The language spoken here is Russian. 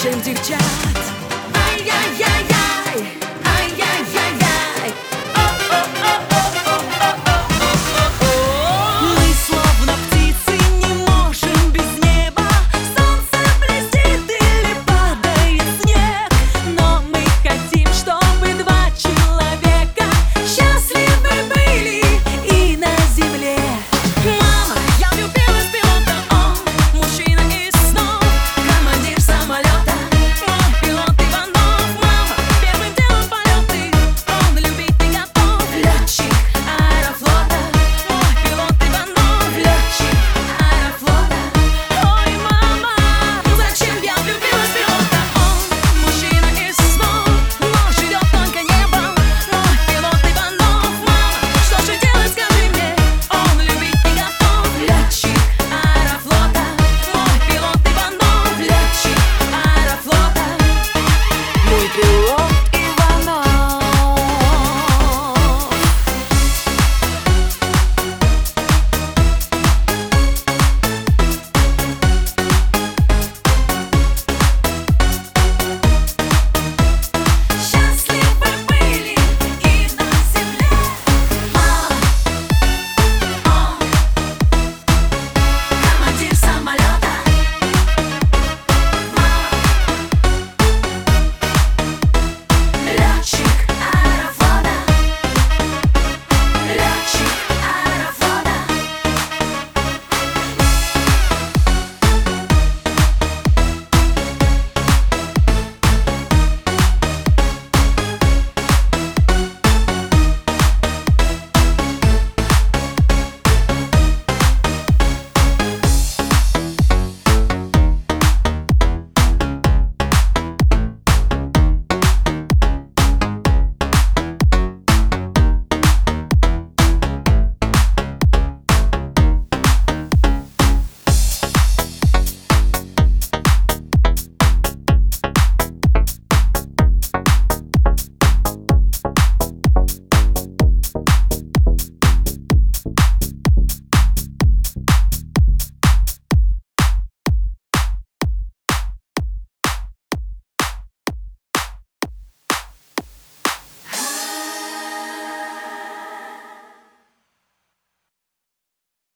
лучше, чем девчат